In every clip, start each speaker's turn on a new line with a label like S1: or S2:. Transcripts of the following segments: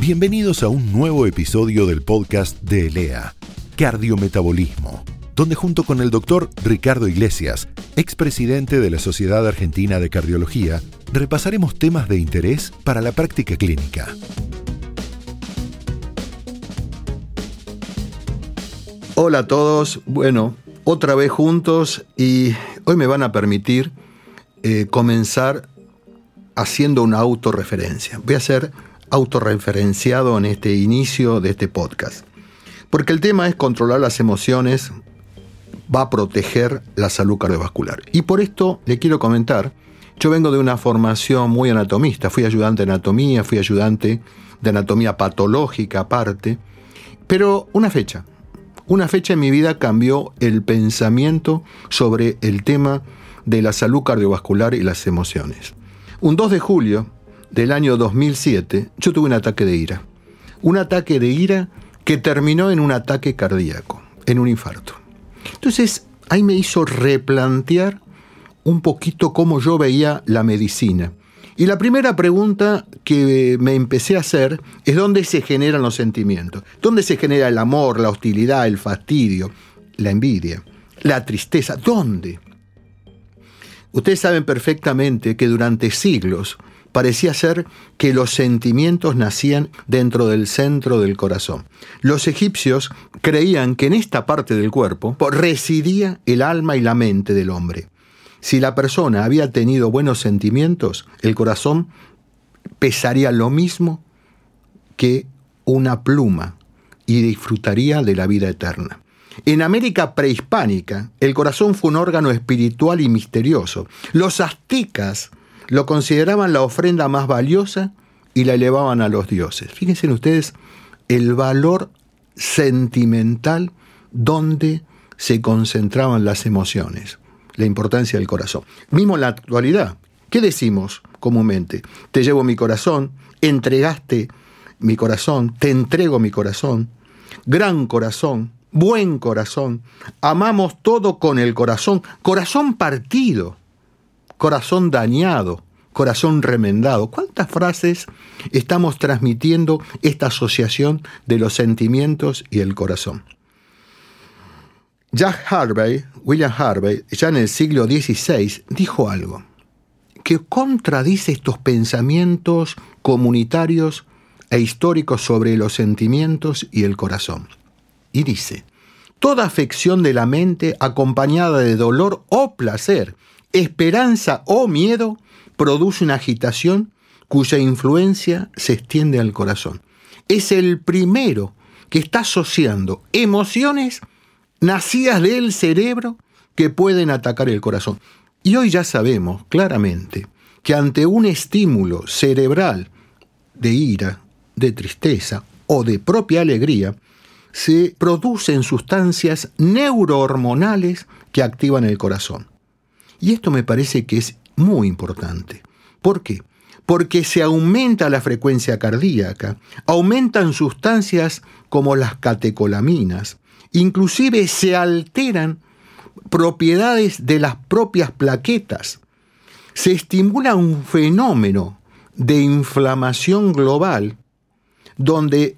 S1: Bienvenidos a un nuevo episodio del podcast de ELEA, Cardiometabolismo, donde junto con el doctor Ricardo Iglesias, expresidente de la Sociedad Argentina de Cardiología, repasaremos temas de interés para la práctica clínica.
S2: Hola a todos, bueno, otra vez juntos y hoy me van a permitir eh, comenzar haciendo una autorreferencia. Voy a ser autorreferenciado en este inicio de este podcast. Porque el tema es controlar las emociones, va a proteger la salud cardiovascular. Y por esto le quiero comentar, yo vengo de una formación muy anatomista, fui ayudante de anatomía, fui ayudante de anatomía patológica aparte, pero una fecha, una fecha en mi vida cambió el pensamiento sobre el tema de la salud cardiovascular y las emociones. Un 2 de julio del año 2007, yo tuve un ataque de ira. Un ataque de ira que terminó en un ataque cardíaco, en un infarto. Entonces, ahí me hizo replantear un poquito cómo yo veía la medicina. Y la primera pregunta que me empecé a hacer es dónde se generan los sentimientos. ¿Dónde se genera el amor, la hostilidad, el fastidio, la envidia, la tristeza? ¿Dónde? Ustedes saben perfectamente que durante siglos parecía ser que los sentimientos nacían dentro del centro del corazón. Los egipcios creían que en esta parte del cuerpo residía el alma y la mente del hombre. Si la persona había tenido buenos sentimientos, el corazón pesaría lo mismo que una pluma y disfrutaría de la vida eterna. En América prehispánica, el corazón fue un órgano espiritual y misterioso. Los aztecas lo consideraban la ofrenda más valiosa y la elevaban a los dioses. Fíjense ustedes el valor sentimental donde se concentraban las emociones, la importancia del corazón. Mismo en la actualidad, ¿qué decimos comúnmente? Te llevo mi corazón, entregaste mi corazón, te entrego mi corazón, gran corazón, buen corazón, amamos todo con el corazón, corazón partido corazón dañado, corazón remendado. ¿Cuántas frases estamos transmitiendo esta asociación de los sentimientos y el corazón? Jack Harvey, William Harvey, ya en el siglo XVI, dijo algo que contradice estos pensamientos comunitarios e históricos sobre los sentimientos y el corazón. Y dice, toda afección de la mente acompañada de dolor o placer esperanza o miedo produce una agitación cuya influencia se extiende al corazón. Es el primero que está asociando emociones nacidas del cerebro que pueden atacar el corazón. Y hoy ya sabemos claramente que ante un estímulo cerebral de ira, de tristeza o de propia alegría, se producen sustancias neurohormonales que activan el corazón. Y esto me parece que es muy importante. ¿Por qué? Porque se aumenta la frecuencia cardíaca, aumentan sustancias como las catecolaminas, inclusive se alteran propiedades de las propias plaquetas. Se estimula un fenómeno de inflamación global donde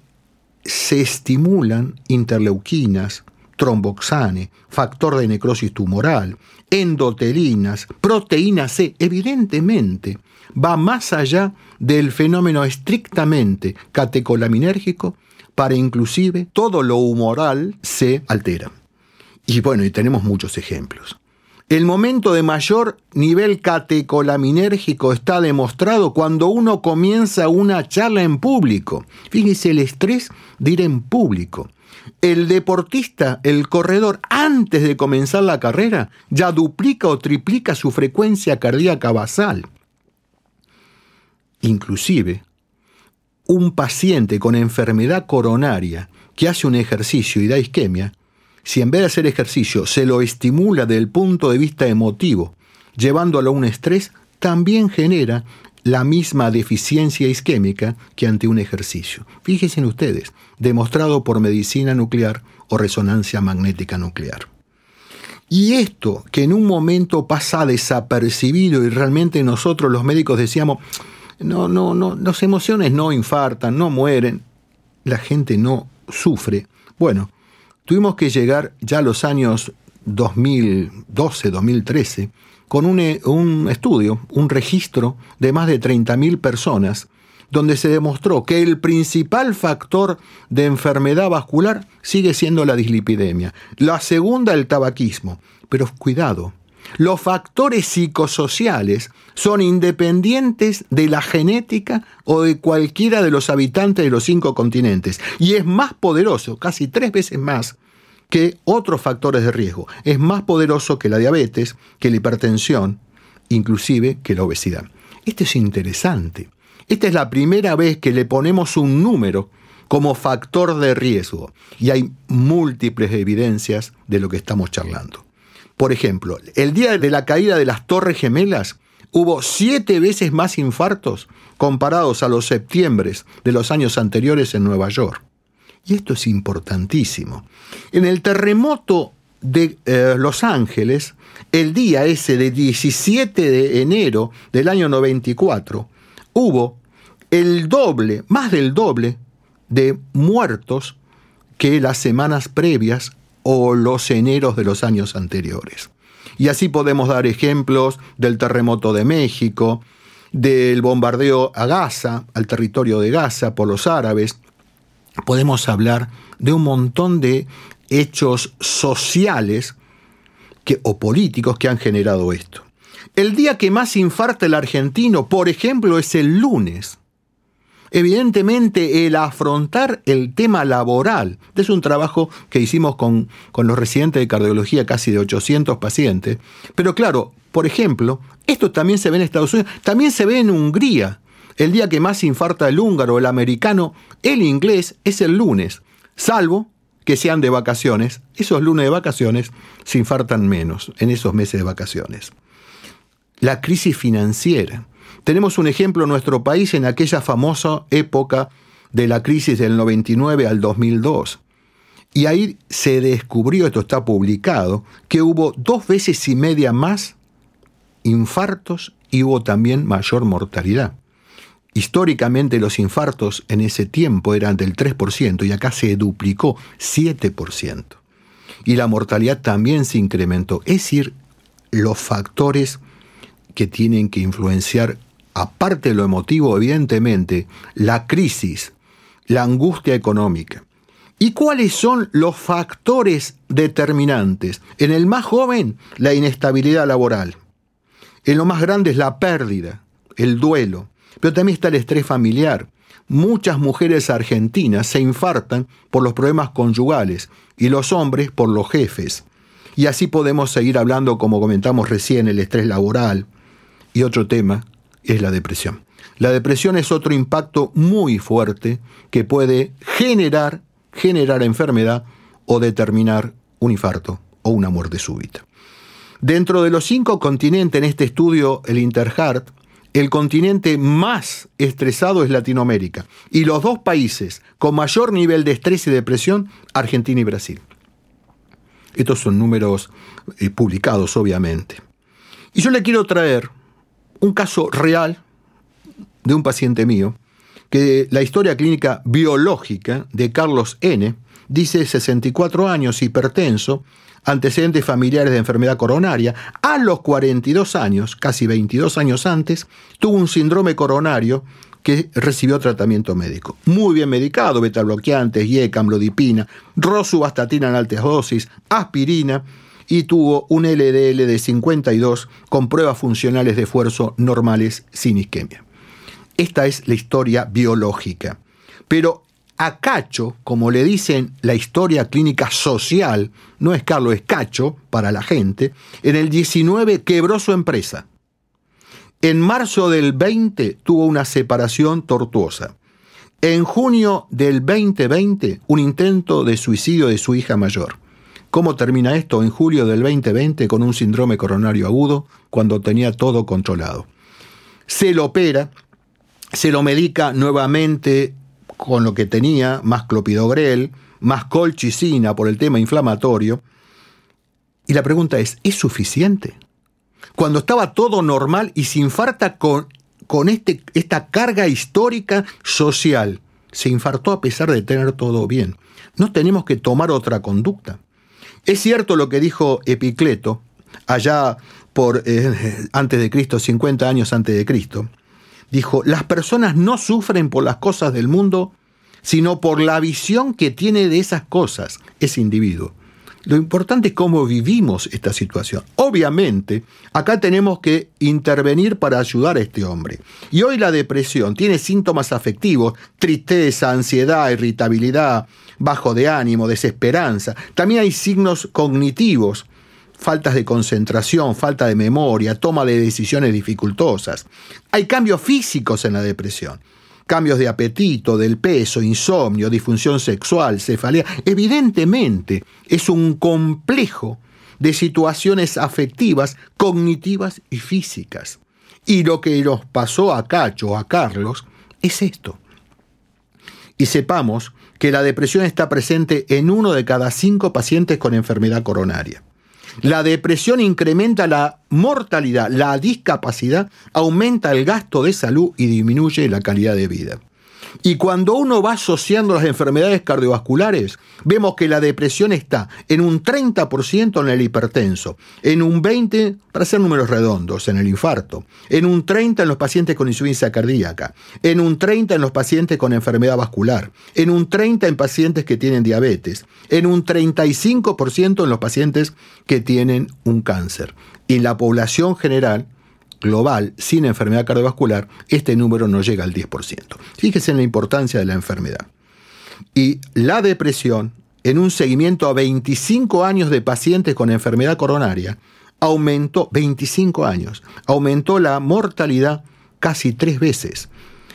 S2: se estimulan interleuquinas, tromboxane, factor de necrosis tumoral, endotelinas, proteína C, evidentemente va más allá del fenómeno estrictamente catecolaminérgico para inclusive todo lo humoral se altera. Y bueno, y tenemos muchos ejemplos. El momento de mayor nivel catecolaminérgico está demostrado cuando uno comienza una charla en público. Fíjese el estrés de ir en público el deportista, el corredor, antes de comenzar la carrera, ya duplica o triplica su frecuencia cardíaca basal. Inclusive, un paciente con enfermedad coronaria que hace un ejercicio y da isquemia, si en vez de hacer ejercicio se lo estimula del punto de vista emotivo, llevándolo a un estrés, también genera la misma deficiencia isquémica que ante un ejercicio. Fíjense ustedes, demostrado por medicina nuclear o resonancia magnética nuclear. Y esto que en un momento pasa desapercibido y realmente nosotros los médicos decíamos, no, no, no, las emociones no infartan, no mueren, la gente no sufre. Bueno, tuvimos que llegar ya a los años 2012, 2013, con un, eh, un estudio, un registro de más de 30.000 personas, donde se demostró que el principal factor de enfermedad vascular sigue siendo la dislipidemia. La segunda, el tabaquismo. Pero cuidado, los factores psicosociales son independientes de la genética o de cualquiera de los habitantes de los cinco continentes y es más poderoso, casi tres veces más, que otros factores de riesgo. Es más poderoso que la diabetes, que la hipertensión, inclusive que la obesidad. Esto es interesante. Esta es la primera vez que le ponemos un número como factor de riesgo y hay múltiples evidencias de lo que estamos charlando. Por ejemplo, el día de la caída de las Torres Gemelas hubo siete veces más infartos comparados a los septiembres de los años anteriores en Nueva York. Y esto es importantísimo. En el terremoto de eh, Los Ángeles, el día ese de 17 de enero del año 94, hubo el doble, más del doble, de muertos que las semanas previas o los eneros de los años anteriores. Y así podemos dar ejemplos del terremoto de México, del bombardeo a Gaza, al territorio de Gaza por los árabes. Podemos hablar de un montón de hechos sociales o políticos que han generado esto. El día que más infarta el argentino, por ejemplo, es el lunes. Evidentemente, el afrontar el tema laboral, es un trabajo que hicimos con, con los residentes de cardiología, casi de 800 pacientes, pero claro, por ejemplo, esto también se ve en Estados Unidos, también se ve en Hungría. El día que más infarta el húngaro, el americano, el inglés es el lunes, salvo que sean de vacaciones. Esos lunes de vacaciones se infartan menos en esos meses de vacaciones. La crisis financiera. Tenemos un ejemplo en nuestro país en aquella famosa época de la crisis del 99 al 2002. Y ahí se descubrió, esto está publicado, que hubo dos veces y media más infartos y hubo también mayor mortalidad. Históricamente los infartos en ese tiempo eran del 3% y acá se duplicó 7%. Y la mortalidad también se incrementó. Es decir, los factores que tienen que influenciar aparte de lo emotivo, evidentemente, la crisis, la angustia económica. ¿Y cuáles son los factores determinantes? En el más joven, la inestabilidad laboral. En lo más grande es la pérdida, el duelo. Pero también está el estrés familiar. Muchas mujeres argentinas se infartan por los problemas conyugales y los hombres por los jefes. Y así podemos seguir hablando, como comentamos recién, el estrés laboral. Y otro tema, es la depresión. La depresión es otro impacto muy fuerte que puede generar, generar enfermedad o determinar un infarto o una muerte súbita. Dentro de los cinco continentes en este estudio, el Interheart, el continente más estresado es Latinoamérica y los dos países con mayor nivel de estrés y depresión, Argentina y Brasil. Estos son números eh, publicados, obviamente. Y yo le quiero traer un caso real de un paciente mío, que la historia clínica biológica de Carlos N. dice 64 años, hipertenso, antecedentes familiares de enfermedad coronaria, a los 42 años, casi 22 años antes, tuvo un síndrome coronario que recibió tratamiento médico. Muy bien medicado, beta-bloqueantes, IECA, amlodipina, rosuvastatina en altas dosis, aspirina, y tuvo un LDL de 52 con pruebas funcionales de esfuerzo normales sin isquemia. Esta es la historia biológica. Pero a Cacho, como le dicen la historia clínica social, no es Carlos, es Cacho para la gente, en el 19 quebró su empresa. En marzo del 20 tuvo una separación tortuosa. En junio del 2020, un intento de suicidio de su hija mayor. ¿Cómo termina esto? En julio del 2020 con un síndrome coronario agudo cuando tenía todo controlado. Se lo opera, se lo medica nuevamente con lo que tenía, más clopidogrel, más colchicina por el tema inflamatorio. Y la pregunta es, ¿es suficiente? Cuando estaba todo normal y se infarta con con este, esta carga histórica social. Se infartó a pesar de tener todo bien. No tenemos que tomar otra conducta. Es cierto lo que dijo Epicleto, allá por eh, antes de Cristo, 50 años antes de Cristo. Dijo, las personas no sufren por las cosas del mundo, sino por la visión que tiene de esas cosas ese individuo. Lo importante es cómo vivimos esta situación. Obviamente, acá tenemos que intervenir para ayudar a este hombre. Y hoy la depresión tiene síntomas afectivos, tristeza, ansiedad, irritabilidad, bajo de ánimo, desesperanza. También hay signos cognitivos, faltas de concentración, falta de memoria, toma de decisiones dificultosas. Hay cambios físicos en la depresión cambios de apetito, del peso, insomnio, disfunción sexual, cefalea. Evidentemente es un complejo de situaciones afectivas, cognitivas y físicas. Y lo que nos pasó a Cacho, a Carlos, es esto. Y sepamos que la depresión está presente en uno de cada cinco pacientes con enfermedad coronaria. La depresión incrementa la mortalidad, la discapacidad, aumenta el gasto de salud y disminuye la calidad de vida. Y cuando uno va asociando las enfermedades cardiovasculares, vemos que la depresión está en un 30% en el hipertenso, en un 20%, para hacer números redondos, en el infarto, en un 30% en los pacientes con insuficiencia cardíaca, en un 30% en los pacientes con enfermedad vascular, en un 30% en pacientes que tienen diabetes, en un 35% en los pacientes que tienen un cáncer. Y en la población general, global sin enfermedad cardiovascular, este número no llega al 10%. Fíjese en la importancia de la enfermedad. Y la depresión, en un seguimiento a 25 años de pacientes con enfermedad coronaria, aumentó, 25 años, aumentó la mortalidad casi tres veces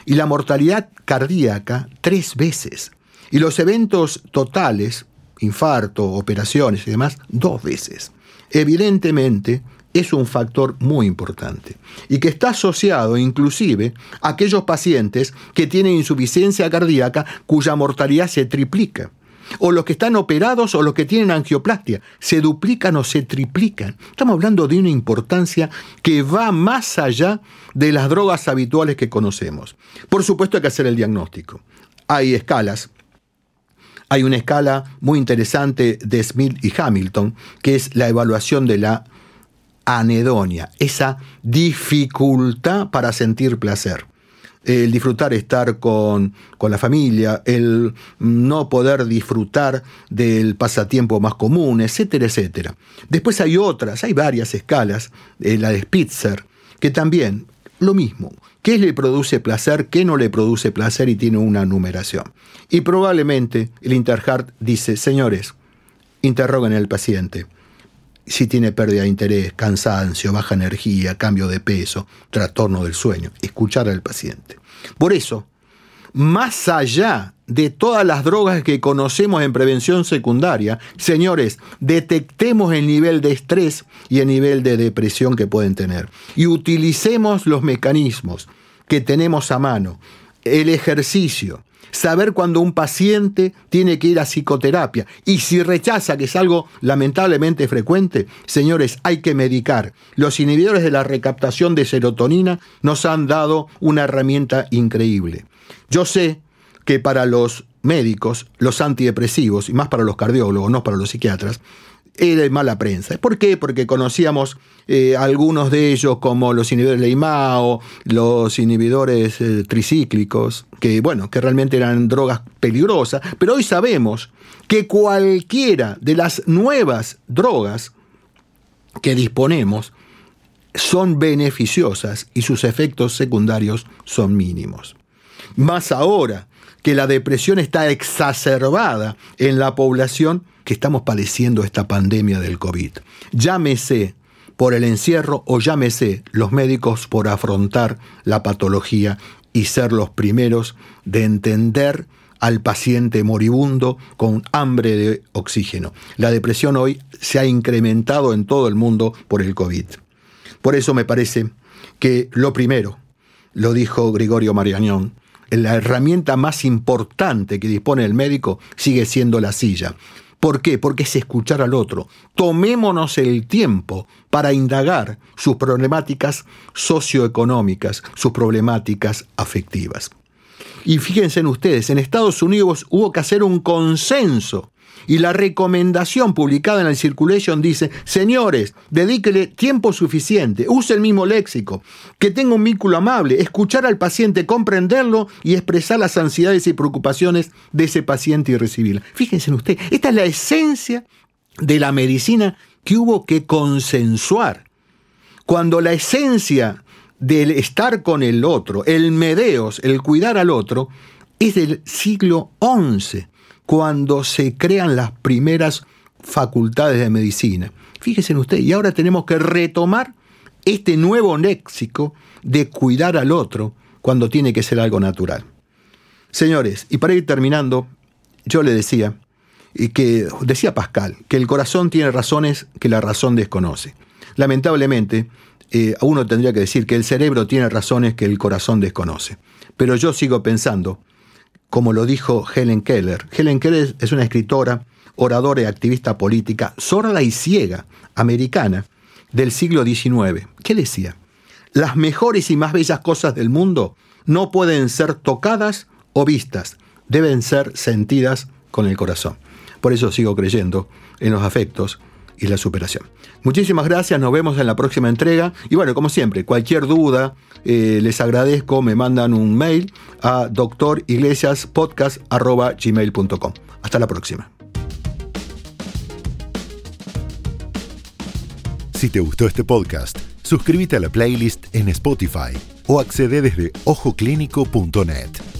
S2: y la mortalidad cardíaca tres veces. Y los eventos totales, infarto, operaciones y demás, dos veces. Evidentemente, es un factor muy importante y que está asociado inclusive a aquellos pacientes que tienen insuficiencia cardíaca cuya mortalidad se triplica o los que están operados o los que tienen angioplastia, se duplican o se triplican. Estamos hablando de una importancia que va más allá de las drogas habituales que conocemos. Por supuesto hay que hacer el diagnóstico. Hay escalas. Hay una escala muy interesante de Smith y Hamilton, que es la evaluación de la anedonia, esa dificultad para sentir placer. El disfrutar estar con, con, la familia, el no poder disfrutar del pasatiempo más común, etcétera, etcétera. Después hay otras, hay varias escalas, eh, la de Spitzer, que también lo mismo. ¿Qué le produce placer? ¿Qué no le produce placer? Y tiene una numeración. Y probablemente el Interhart dice, señores, interroguen al paciente si tiene pérdida de interés, cansancio, baja energía, cambio de peso, trastorno del sueño, escuchar al paciente. Por eso, más allá de todas las drogas que conocemos en prevención secundaria, señores, detectemos el nivel de estrés y el nivel de depresión que pueden tener y utilicemos los mecanismos que tenemos a mano, el ejercicio, saber cuando un paciente tiene que ir a psicoterapia y si rechaza, que es algo lamentablemente frecuente, señores, hay que medicar. Los inhibidores de la recaptación de serotonina nos han dado una herramienta increíble. Yo sé que para los médicos, los antidepresivos, y más para los cardiólogos, no para los psiquiatras, era de mala prensa. ¿Por qué? Porque conocíamos eh, algunos de ellos como los inhibidores de IMAO, los inhibidores eh, tricíclicos, que bueno, que realmente eran drogas peligrosas, pero hoy sabemos que cualquiera de las nuevas drogas que disponemos son beneficiosas y sus efectos secundarios son mínimos. Más ahora que la depresión está exacerbada en la población, que estamos padeciendo esta pandemia del COVID. Llámese por el encierro o llámese los médicos por afrontar la patología y ser los primeros de entender al paciente moribundo con hambre de oxígeno. La depresión hoy se ha incrementado en todo el mundo por el COVID. Por eso me parece que lo primero, lo dijo Gregorio Mariañón, la herramienta más importante que dispone el médico sigue siendo la silla ¿Por qué? Porque es escuchar al otro. Tomémonos el tiempo para indagar sus problemáticas socioeconómicas, sus problemáticas afectivas. Y fíjense en ustedes, en Estados Unidos hubo que hacer un consenso y la recomendación publicada en el Circulation dice, señores, dedíquele tiempo suficiente, use el mismo léxico, que tenga un vínculo amable, escuchar al paciente, comprenderlo y expresar las ansiedades y preocupaciones de ese paciente y recibirla. Fíjense en usted, esta es la esencia de la medicina que hubo que consensuar. Cuando la esencia del estar con el otro, el medeos, el cuidar al otro, es del siglo XI cuando se crean las primeras facultades de medicina. Fíjese usted, y ahora tenemos que retomar este nuevo léxico de cuidar al otro cuando tiene que ser algo natural. Señores, y para ir terminando, yo le decía, y que decía Pascal, que el corazón tiene razones que la razón desconoce. Lamentablemente, eh, uno tendría que decir que el cerebro tiene razones que el corazón desconoce. Pero yo sigo pensando como lo dijo Helen Keller. Helen Keller es una escritora, oradora y activista política sorda y ciega, americana, del siglo XIX. ¿Qué decía? Las mejores y más bellas cosas del mundo no pueden ser tocadas o vistas, deben ser sentidas con el corazón. Por eso sigo creyendo en los afectos y la superación. Muchísimas gracias, nos vemos en la próxima entrega. Y bueno, como siempre, cualquier duda, eh, les agradezco, me mandan un mail a doctoriglesiaspodcast.gmail.com. Hasta la próxima.
S1: Si te gustó este podcast, suscríbete a la playlist en Spotify o accede desde ojoclínico.net.